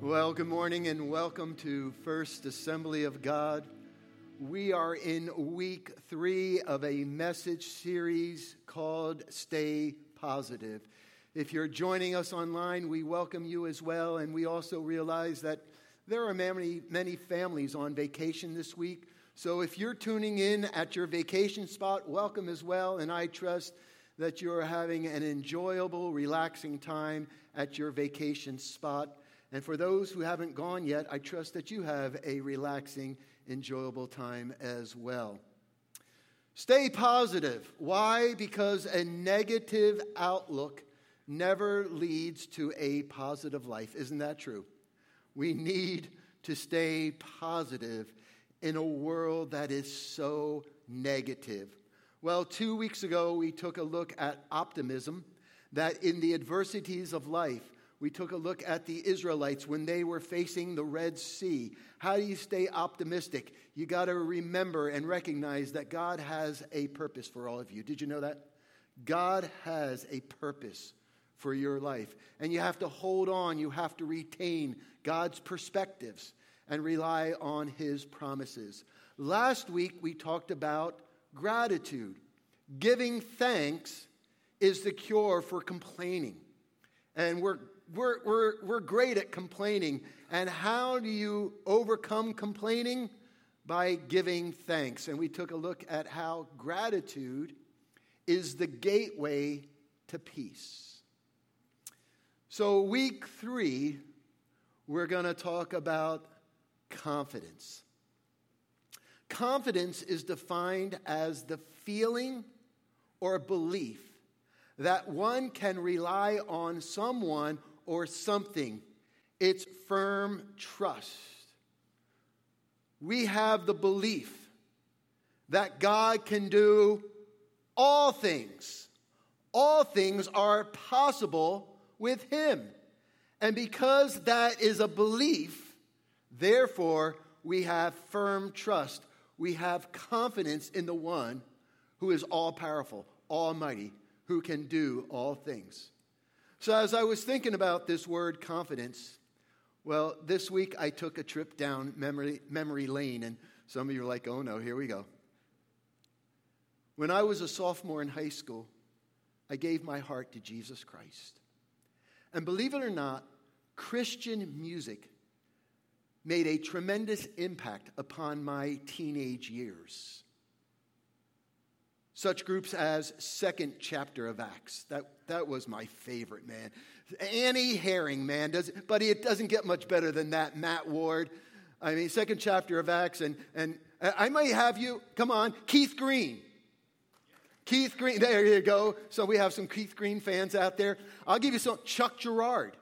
Well, good morning and welcome to First Assembly of God. We are in week three of a message series called Stay Positive. If you're joining us online, we welcome you as well, and we also realize that there are many, many families on vacation this week. So if you're tuning in at your vacation spot, welcome as well, and I trust that you're having an enjoyable, relaxing time at your vacation spot. And for those who haven't gone yet, I trust that you have a relaxing, enjoyable time as well. Stay positive. Why? Because a negative outlook never leads to a positive life. Isn't that true? We need to stay positive in a world that is so negative. Well, two weeks ago, we took a look at optimism, that in the adversities of life, we took a look at the Israelites when they were facing the Red Sea. How do you stay optimistic? You got to remember and recognize that God has a purpose for all of you. Did you know that? God has a purpose for your life. And you have to hold on, you have to retain God's perspectives and rely on His promises. Last week, we talked about gratitude. Giving thanks is the cure for complaining. And we're we're, we're, we're great at complaining. And how do you overcome complaining? By giving thanks. And we took a look at how gratitude is the gateway to peace. So, week three, we're going to talk about confidence. Confidence is defined as the feeling or belief that one can rely on someone or something, it's firm trust. We have the belief that God can do all things. All things are possible with Him. And because that is a belief, therefore, we have firm trust. We have confidence in the one who is all powerful, almighty, who can do all things. So, as I was thinking about this word confidence, well, this week I took a trip down memory, memory lane, and some of you are like, oh no, here we go. When I was a sophomore in high school, I gave my heart to Jesus Christ. And believe it or not, Christian music made a tremendous impact upon my teenage years. Such groups as Second Chapter of Acts. That, that was my favorite, man. Annie Herring, man. Does, but it doesn't get much better than that. Matt Ward. I mean, Second Chapter of Acts. And, and I might have you, come on, Keith Green. Keith Green, there you go. So we have some Keith Green fans out there. I'll give you some Chuck Girard.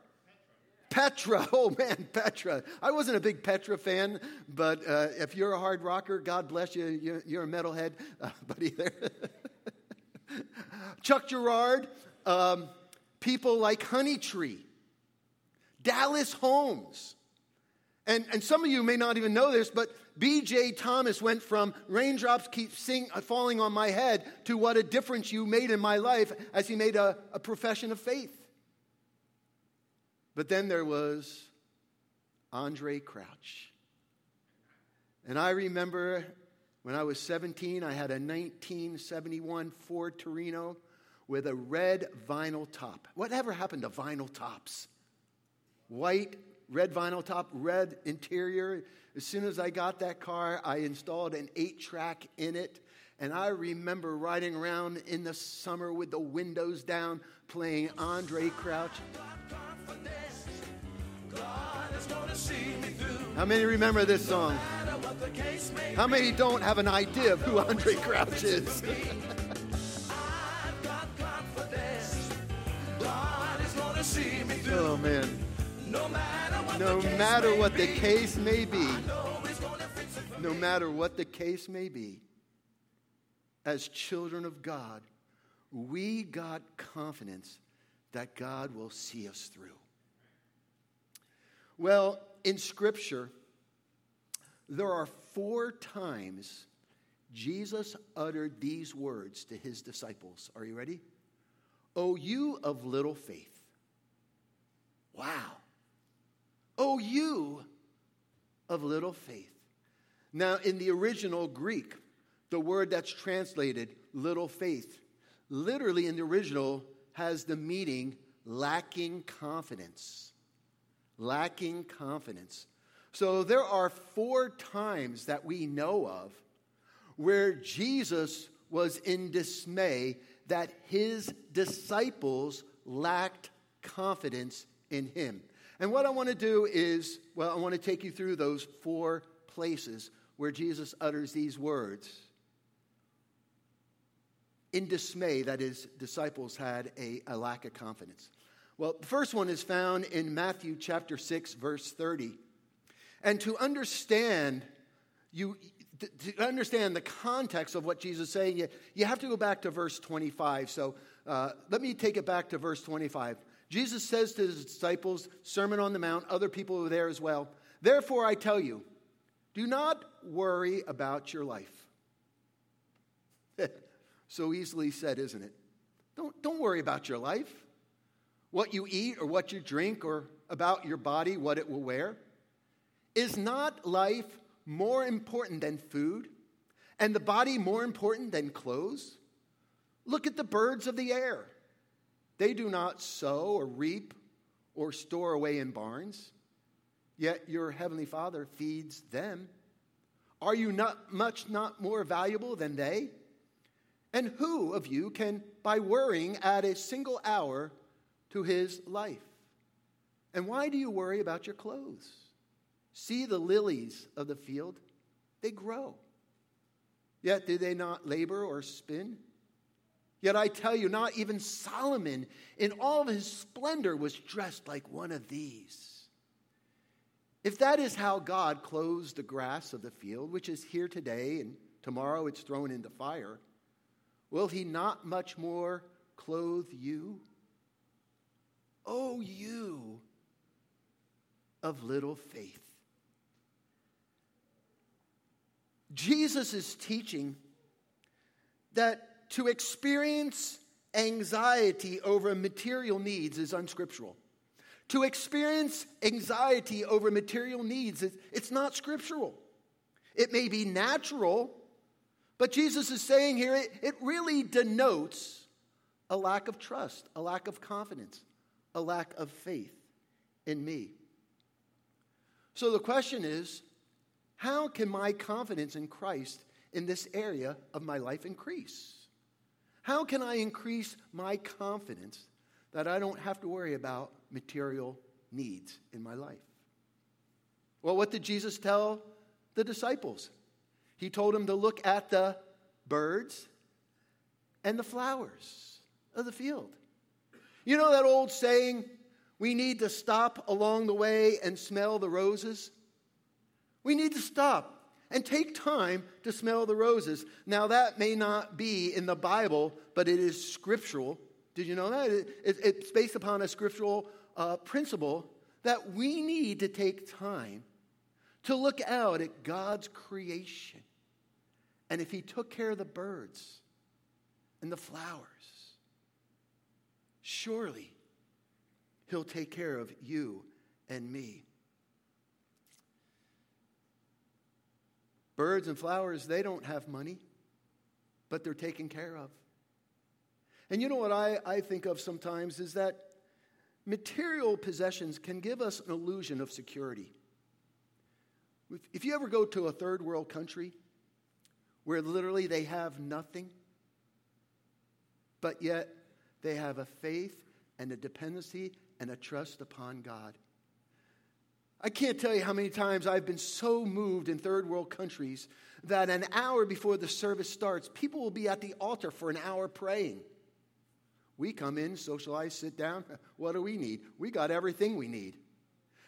Petra, oh man, Petra. I wasn't a big Petra fan, but uh, if you're a hard rocker, God bless you. You're, you're a metalhead, uh, buddy. There, Chuck Girard, um, people like Honeytree, Dallas Holmes, and and some of you may not even know this, but B.J. Thomas went from raindrops keep sing, uh, falling on my head to what a difference you made in my life as he made a, a profession of faith. But then there was Andraé Crouch. And I remember when I was 17, I had a 1971 Ford Torino with a red vinyl top. Whatever happened to vinyl tops? White, red vinyl top, red interior. As soon as I got that car, I installed an eight track in it. And I remember riding around in the summer with the windows down playing Andraé Crouch. How many remember this song? How many don't have an idea of who Andraé Crouch is? oh man. No matter what the case may be, no matter what the case may be, as children of God, we got confidence that God will see us through. Well, in Scripture, there are four times Jesus uttered these words to his disciples. Are you ready? Oh, you of little faith. Wow. Oh, Oh, you of little faith. Now, in the original Greek, the word that's translated little faith, literally in the original, has the meaning lacking confidence. Lacking confidence. So there are four times that we know of where Jesus was in dismay that his disciples lacked confidence in him. And what I want to do is, well, I want to take you through those four places where Jesus utters these words in dismay that his disciples had a, a, lack of confidence. Well, the first one is found in Matthew chapter 6, verse 30. And to understand, you, to understand the context of what Jesus is saying, you, you have to go back to verse 25. So uh, let me take it back to verse 25. Jesus says to his disciples, Sermon on the Mount, other people were there as well. Therefore, I tell you, do not worry about your life. so easily said, isn't it? Don't, don't worry about your life, what you eat or what you drink, or about your body, what it will wear. Is not life more important than food, and the body more important than clothes? Look at the birds of the air. They do not sow or reap or store away in barns, yet your heavenly Father feeds them. Are you not much not more valuable than they? And who of you can, by worrying, add a single hour to his life? And why do you worry about your clothes? See the lilies of the field, they grow. Yet do they not labor or spin? Yet I tell you, not even Solomon in all of his splendor was dressed like one of these. If that is how God clothes the grass of the field, which is here today and tomorrow it's thrown into fire, will he not much more clothe you? Oh, you of little faith. Jesus is teaching that to experience anxiety over material needs is unscriptural. To experience anxiety over material needs, it's not scriptural. It may be natural, but Jesus is saying here it, it really denotes a lack of trust, a lack of confidence, a lack of faith in me. So the question is how can my confidence in Christ in this area of my life increase? How can I increase my confidence that I don't have to worry about material needs in my life? Well, what did Jesus tell the disciples? He told them to look at the birds and the flowers of the field. You know that old saying, we need to stop along the way and smell the roses? We need to stop and take time to smell the roses. Now, that may not be in the Bible, but it is scriptural. Did you know that? It, it, it's based upon a scriptural uh, principle that we need to take time to look out at God's creation. And if He took care of the birds and the flowers, surely He'll take care of you and me. Birds and flowers, they don't have money, but they're taken care of. And you know what I, I think of sometimes is that material possessions can give us an illusion of security. If, if you ever go to a third world country where literally they have nothing, but yet they have a faith and a dependency and a trust upon God. I can't tell you how many times I've been so moved in third world countries that an hour before the service starts, people will be at the altar for an hour praying. We come in, socialize, sit down. What do we need? We got everything we need.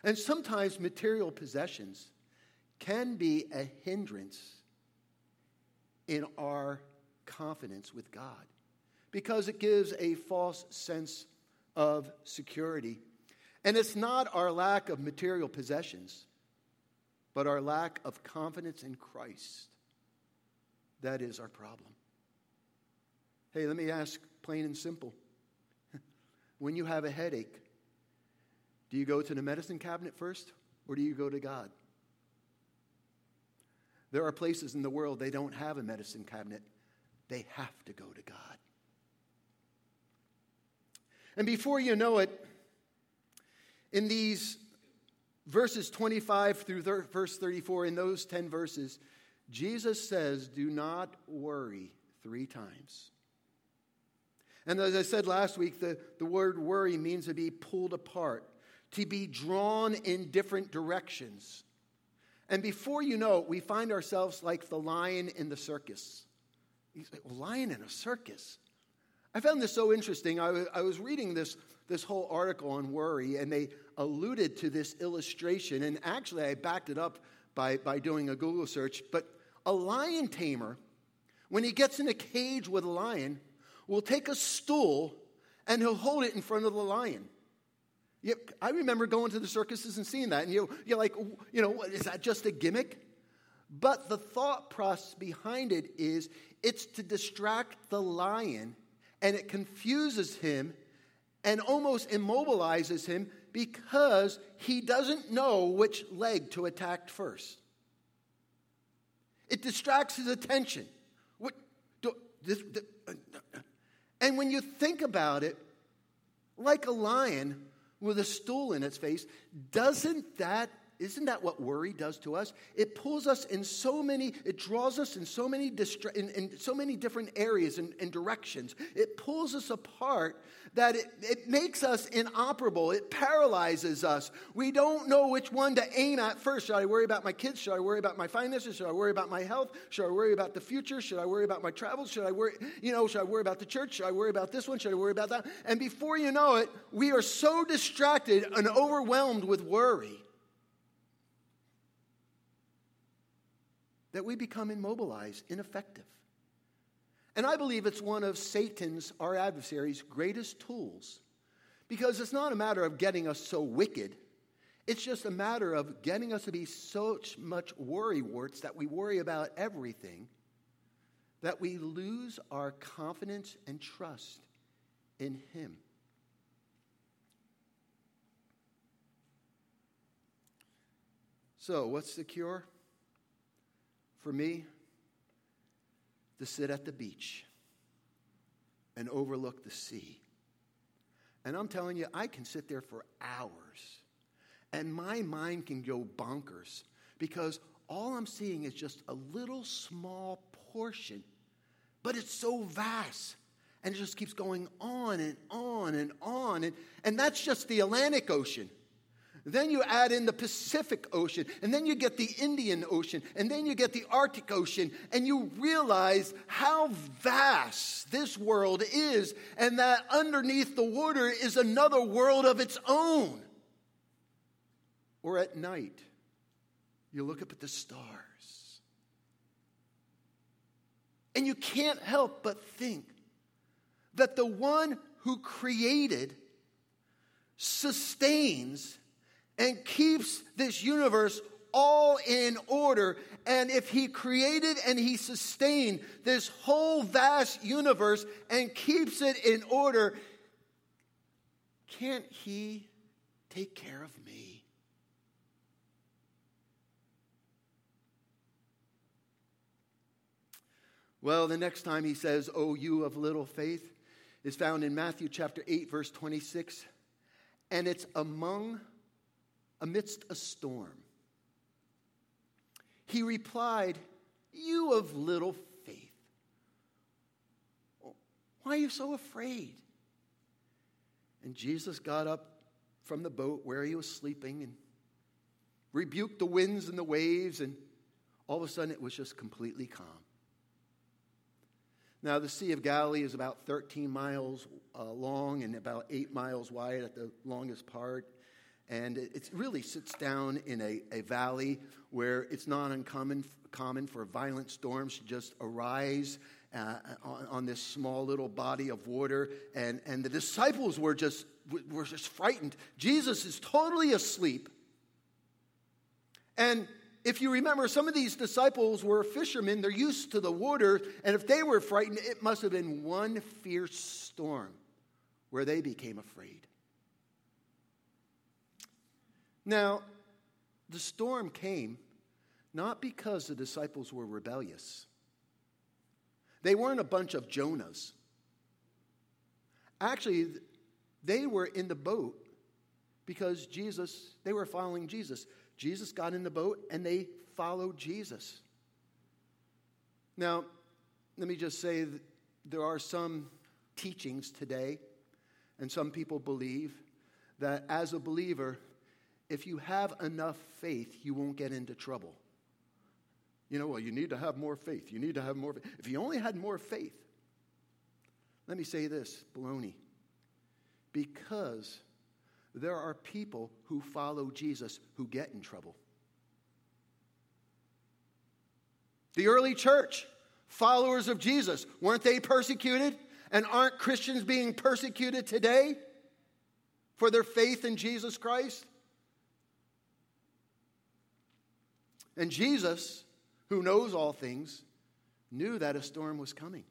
And sometimes material possessions can be a hindrance in our confidence with God because it gives a false sense of security and it's not our lack of material possessions, but our lack of confidence in Christ that is our problem. Hey, let me ask plain and simple. when you have a headache, do you go to the medicine cabinet first or do you go to God? There are places in the world they don't have a medicine cabinet, they have to go to God. And before you know it, in these verses 25 through verse 34, in those 10 verses, Jesus says, Do not worry three times. And as I said last week, the, the word worry means to be pulled apart, to be drawn in different directions. And before you know it, we find ourselves like the lion in the circus. He's like, lion in a circus. I found this so interesting. I was, was reading this, this whole article on worry, and they alluded to this illustration. And actually, I backed it up by, by doing a Google search. But a lion tamer, when he gets in a cage with a lion, will take a stool and he'll hold it in front of the lion. I remember going to the circuses and seeing that, and you, you're like, you know, is that just a gimmick? But the thought process behind it is it's to distract the lion, and it confuses him and almost immobilizes him because he doesn't know which leg to attack first. It distracts his attention. What, do, this, this, uh, and when you think about it, like a lion with a stool in its face, doesn't that isn't that what worry does to us? It pulls us in so many, it draws us in so many, distra- in, in so many different areas and, and, directions. It pulls us apart that it, it makes us inoperable. It paralyzes us. We don't know which one to aim at first. Should I worry about my kids? Should I worry about my finances? Should I worry about my health? Should I worry about the future? Should I worry about my travels? Should I worry, you know, should I worry about the church? Should I worry about this one? Should I worry about that? And before you know it, we are so distracted and overwhelmed with worry that we become immobilized, ineffective. And I believe it's one of Satan's, our adversary's, greatest tools. Because it's not a matter of getting us so wicked, it's just a matter of getting us to be so much worrywarts that we worry about everything that we lose our confidence and trust in Him. So, what's the cure? For me to sit at the beach and overlook the sea. And I'm telling you, I can sit there for hours and my mind can go bonkers because all I'm seeing is just a little small portion, but it's so vast. And it just keeps going on and on and on. And, and that's just the Atlantic Ocean. Then you add in the Pacific Ocean, and then you get the Indian Ocean, and then you get the Arctic Ocean, and you realize how vast this world is, and that underneath the water is another world of its own. Or at night, you look up at the stars, and you can't help but think that the one who created sustains and keeps this universe all in order. And if he created and he sustained this whole vast universe and keeps it in order, can't he take care of me? Well, the next time he says, Oh, you of little faith, is found in Matthew chapter 8, verse 26. And it's among amidst a storm. He replied, You of little faith. Why are you so afraid? And Jesus got up from the boat where he was sleeping and rebuked the winds and the waves, and all of a sudden it was just completely calm. Now, the Sea of Galilee is about 13 miles uh, long and about 8 miles wide at the longest part. And it really sits down in a, a valley where it's not uncommon common for violent storms to just arise uh, on, on, this small little body of water. And, and the disciples were just, were just frightened. Jesus is totally asleep. And if you remember, some of these disciples were fishermen. They're used to the water. And if they were frightened, it must have been one fierce storm where they became afraid. Now, The storm came not because the disciples were rebellious, they weren't a bunch of Jonahs. Actually, they were in the boat because Jesus, they were following Jesus. Jesus got in the boat and they followed Jesus. Now, let me just say there are some teachings today, and some people believe that as a believer, if you have enough faith, you won't get into trouble. You know, well, you need to have more faith. You need to have more faith. If you only had more faith, let me say this baloney. Because there are people who follow Jesus who get in trouble. The early church, followers of Jesus, weren't they persecuted? And aren't Christians being persecuted today for their faith in Jesus Christ? And Jesus, who knows all things, knew that a storm was coming.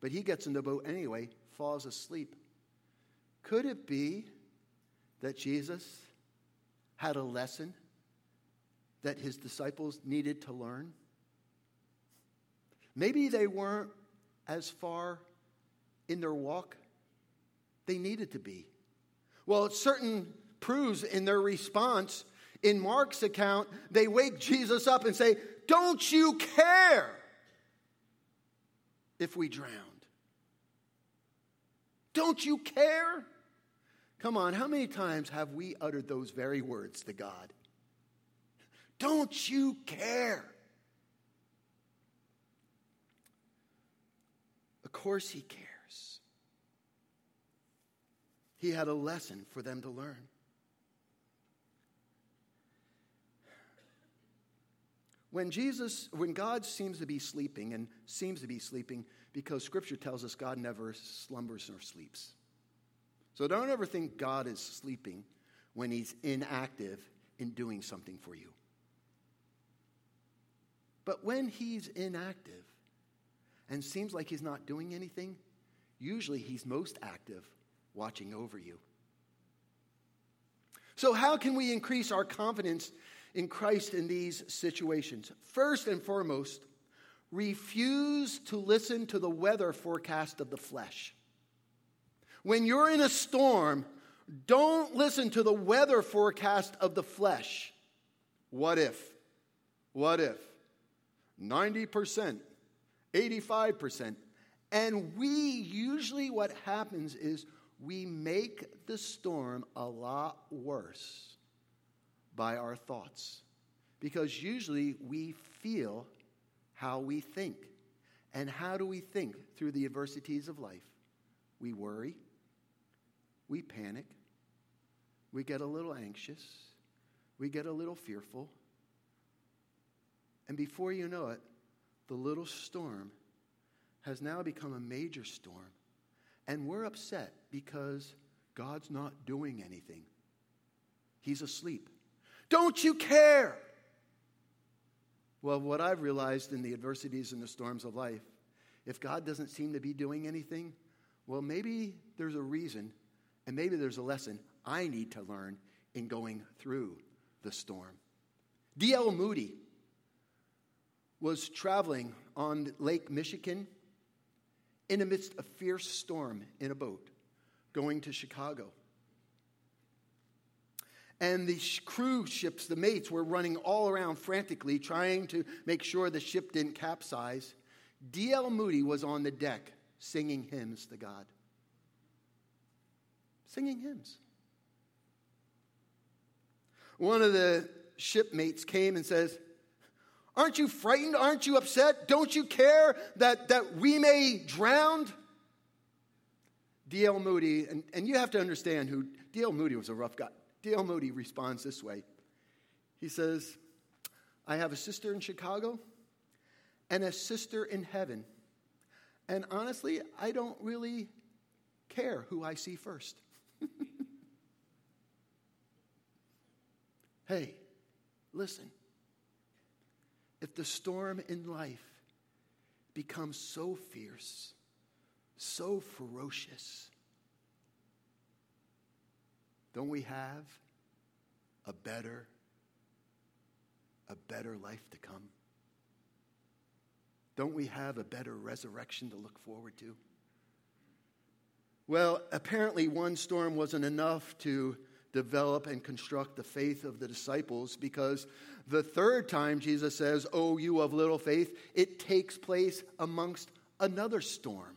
But he gets in the boat anyway, falls asleep. Could it be that Jesus had a lesson that his disciples needed to learn? Maybe they weren't as far in their walk they needed to be. Well, it certain proves in their response. In Mark's account, they wake Jesus up and say, Don't you care if we drowned? Don't you care? Come on, how many times have we uttered those very words to God? Don't you care? Of course, He cares. He had a lesson for them to learn. When Jesus, when God seems to be sleeping, and seems to be sleeping because Scripture tells us God never slumbers nor sleeps. So don't ever think God is sleeping when he's inactive in doing something for you. But when he's inactive and seems like he's not doing anything, usually he's most active watching over you. So, how can we increase our confidence in Christ in these situations? First and foremost, refuse to listen to the weather forecast of the flesh. When you're in a storm, don't listen to the weather forecast of the flesh. What if? What if? 90%, 85%. And we usually, what happens is we make the storm a lot worse by our thoughts. Because usually we feel how we think. And how do we think through the adversities of life? We worry, we panic, we get a little anxious, we get a little fearful. And before you know it, the little storm has now become a major storm. And we're upset because God's not doing anything. He's asleep. Don't you care? Well, what I've realized in the adversities and the storms of life, if God doesn't seem to be doing anything, well, maybe there's a reason and maybe there's a lesson I need to learn in going through the storm. D.L. Moody was traveling on Lake Michigan in amidst a fierce storm in a boat going to Chicago. And the cruise ships, the mates, were running all around frantically trying to make sure the ship didn't capsize. D.L. Moody was on the deck singing hymns to God singing hymns. One of the shipmates came and says, Aren't you frightened? Aren't you upset? Don't you care that, that we may drown? D.L. Moody, and, and you have to understand who D.L. Moody was a rough guy. D.L. Moody responds this way He says, I have a sister in Chicago and a sister in heaven. And honestly, I don't really care who I see first. hey, listen. If the storm in life becomes so fierce, so ferocious, don't we have a better, a better life to come? Don't we have a better resurrection to look forward to? Well, apparently, one storm wasn't enough to develop and construct the faith of the disciples because the third time Jesus says, Oh, you of little faith, it takes place amongst another storm.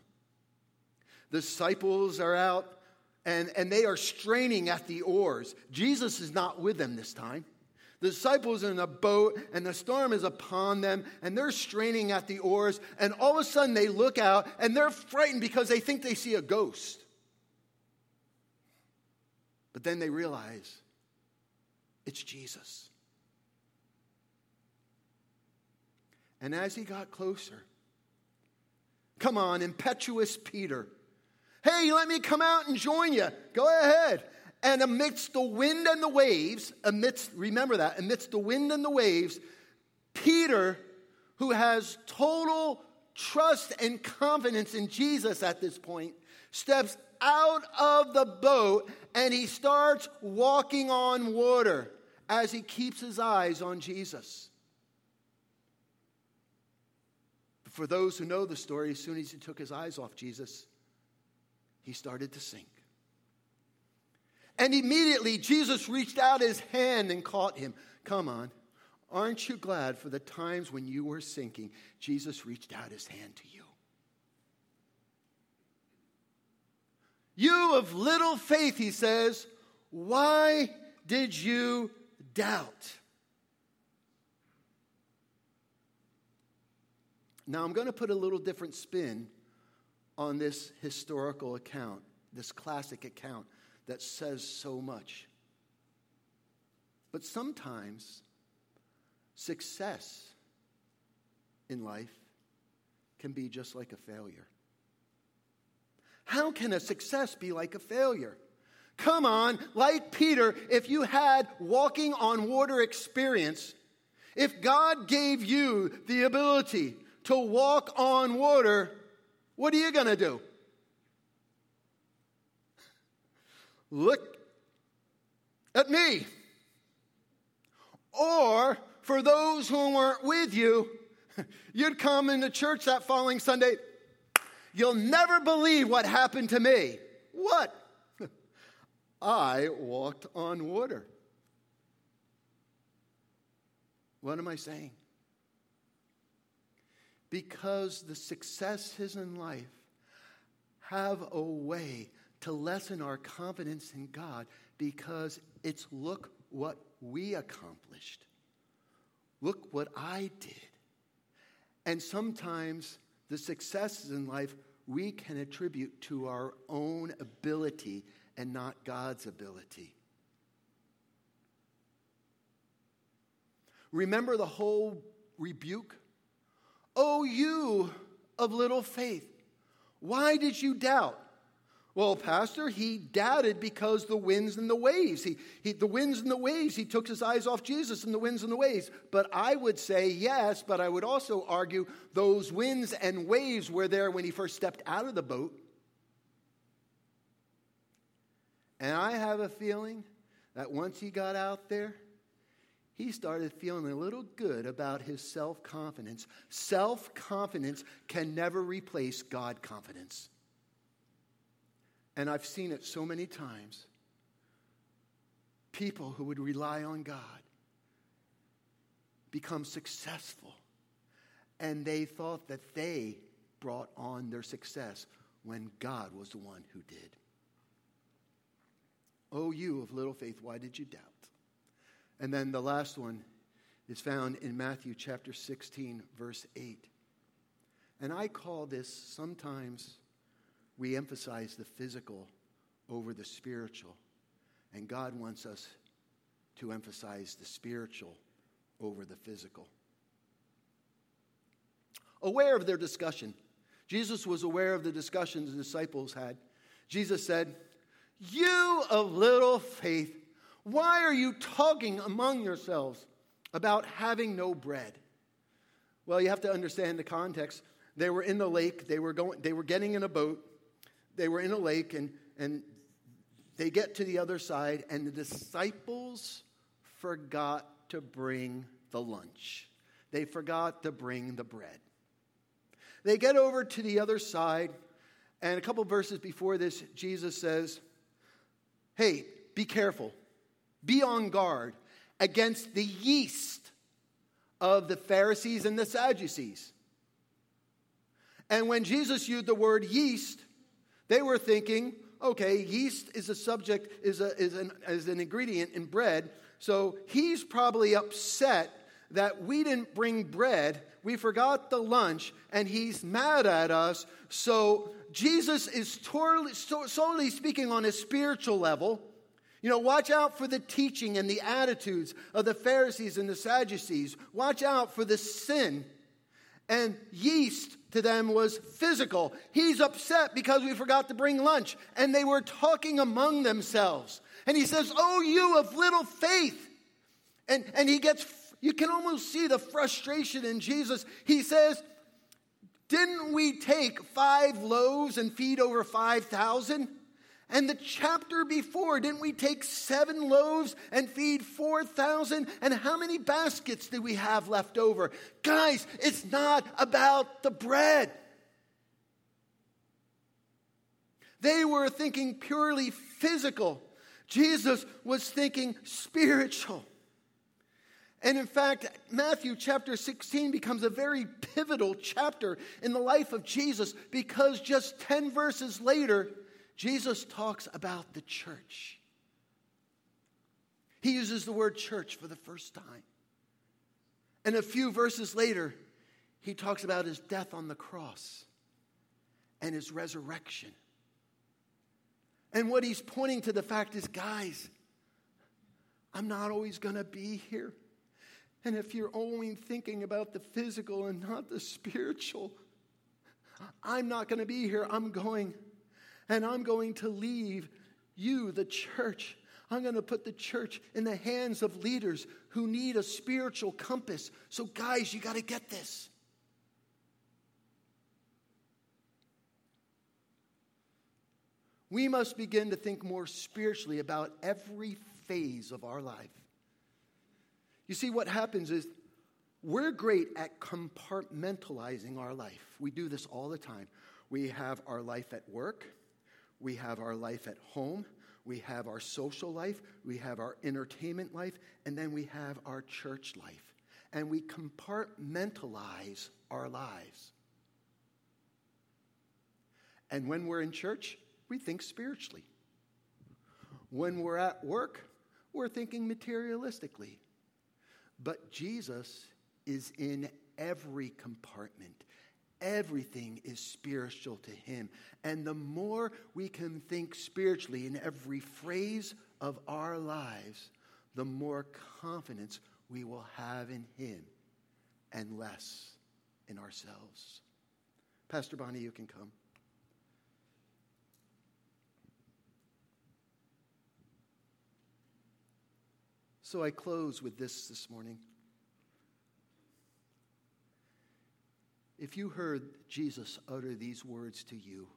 The disciples are out and, and they are straining at the oars. Jesus is not with them this time. The disciples are in a boat, and the storm is upon them, and they're straining at the oars. And all of a sudden, they look out, and they're frightened because they think they see a ghost. But then they realize it's Jesus. And as he got closer, come on, impetuous Peter. Hey, let me come out and join you. Go ahead. And amidst the wind and the waves, amidst, remember that, amidst the wind and the waves, Peter, who has total trust and confidence in Jesus at this point, steps out of the boat and he starts walking on water as he keeps his eyes on Jesus. For those who know the story, as soon as he took his eyes off Jesus, he started to sink. And immediately Jesus reached out his hand and caught him. Come on. Aren't you glad for the times when you were sinking, Jesus reached out his hand to you? You of little faith, he says, why did you doubt? Now, I'm going to put a little different spin on this historical account, this classic account that says so much. But sometimes success in life can be just like a failure. How can a success be like a failure? Come on, like Peter, if you had walking on water experience, if God gave you the ability to walk on water, what are you going to do? Look at me. Or for those who weren't with you, you'd come into church that following Sunday. You'll never believe what happened to me. What? I walked on water. What am I saying? Because the successes in life have a way to lessen our confidence in God because it's look what we accomplished. Look what I did. And sometimes the successes in life we can attribute to our own ability and not God's ability. Remember the whole rebuke? Oh, you of little faith, why did you doubt? Well, Pastor, he doubted because the winds and the waves. He, he, the winds and the waves, he took his eyes off Jesus and the winds and the waves. But I would say yes, but I would also argue those winds and waves were there when he first stepped out of the boat. And I have a feeling that once he got out there, he started feeling a little good about his self confidence. Self confidence can never replace God confidence. And I've seen it so many times. People who would rely on God become successful. And they thought that they brought on their success when God was the one who did. Oh, you of little faith, why did you doubt? And then the last one is found in Matthew chapter 16, verse 8. And I call this sometimes we emphasize the physical over the spiritual. And God wants us to emphasize the spiritual over the physical. Aware of their discussion, Jesus was aware of the discussions the disciples had. Jesus said, You of little faith, why are you talking among yourselves about having no bread? Well, you have to understand the context. They were in the lake, they were, going, they were getting in a boat they were in a lake and, and they get to the other side, and the disciples forgot to bring the lunch. They forgot to bring the bread. They get over to the other side, and a couple verses before this, Jesus says, Hey, be careful, be on guard against the yeast of the Pharisees and the Sadducees. And when Jesus used the word yeast, they were thinking, okay, yeast is a subject, is, a, is, an, is an ingredient in bread. So he's probably upset that we didn't bring bread, we forgot the lunch, and he's mad at us. So Jesus is totally, solely speaking on a spiritual level. You know, watch out for the teaching and the attitudes of the Pharisees and the Sadducees. Watch out for the sin. And yeast to them was physical. He's upset because we forgot to bring lunch. And they were talking among themselves. And he says, Oh, you of little faith. And, and he gets, you can almost see the frustration in Jesus. He says, Didn't we take five loaves and feed over 5,000? And the chapter before, didn't we take seven loaves and feed 4,000? And how many baskets do we have left over? Guys, it's not about the bread. They were thinking purely physical. Jesus was thinking spiritual. And in fact, Matthew chapter 16 becomes a very pivotal chapter in the life of Jesus because just 10 verses later, Jesus talks about the church. He uses the word church for the first time. And a few verses later, he talks about his death on the cross and his resurrection. And what he's pointing to the fact is, guys, I'm not always going to be here. And if you're only thinking about the physical and not the spiritual, I'm not going to be here. I'm going and I'm going to leave you, the church. I'm going to put the church in the hands of leaders who need a spiritual compass. So, guys, you got to get this. We must begin to think more spiritually about every phase of our life. You see, what happens is we're great at compartmentalizing our life. We do this all the time. We have our life at work, we have our life at home, we have our social life, we have our entertainment life, and then we have our church life. And we compartmentalize our lives. And when we're in church, we think spiritually. When we're at work, we're thinking materialistically. But Jesus is in every compartment. Everything is spiritual to him. And the more we can think spiritually in every phrase of our lives, the more confidence we will have in him and less in ourselves. Pastor Bonnie, you can come. So I close with this this morning. If you heard Jesus utter these words to you,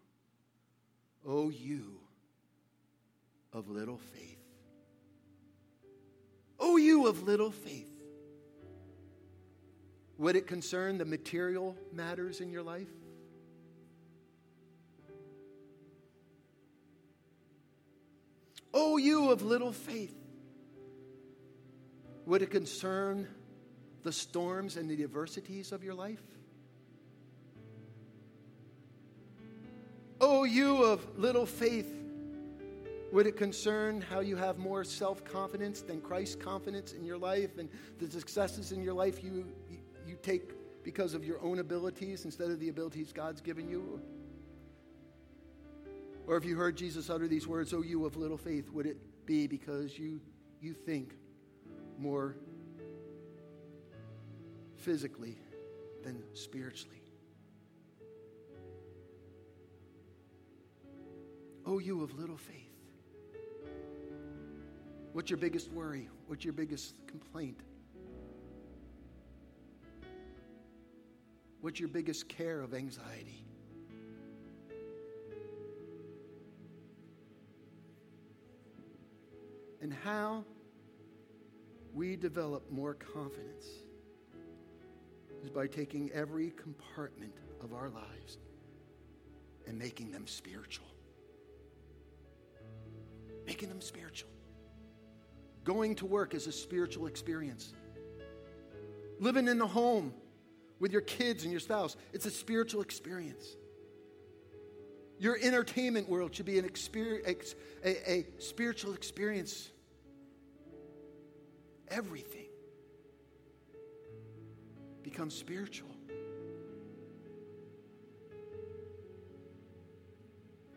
O you of little faith, O you of little faith, would it concern the material matters in your life? O you of little faith, would it concern the storms and the adversities of your life? Oh, you of little faith, would it concern how you have more self confidence than Christ's confidence in your life and the successes in your life you, you take because of your own abilities instead of the abilities God's given you? Or if you heard Jesus utter these words, Oh, you of little faith, would it be because you, you think more physically than spiritually? Oh, you of little faith. What's your biggest worry? What's your biggest complaint? What's your biggest care of anxiety? And how we develop more confidence is by taking every compartment of our lives and making them spiritual. Making them spiritual. Going to work is a spiritual experience. Living in the home with your kids and your spouse, it's a spiritual experience. Your entertainment world should be an experience, a, a spiritual experience. Everything becomes spiritual.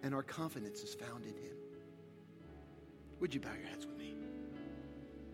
And our confidence is found in Him. Would you bow your heads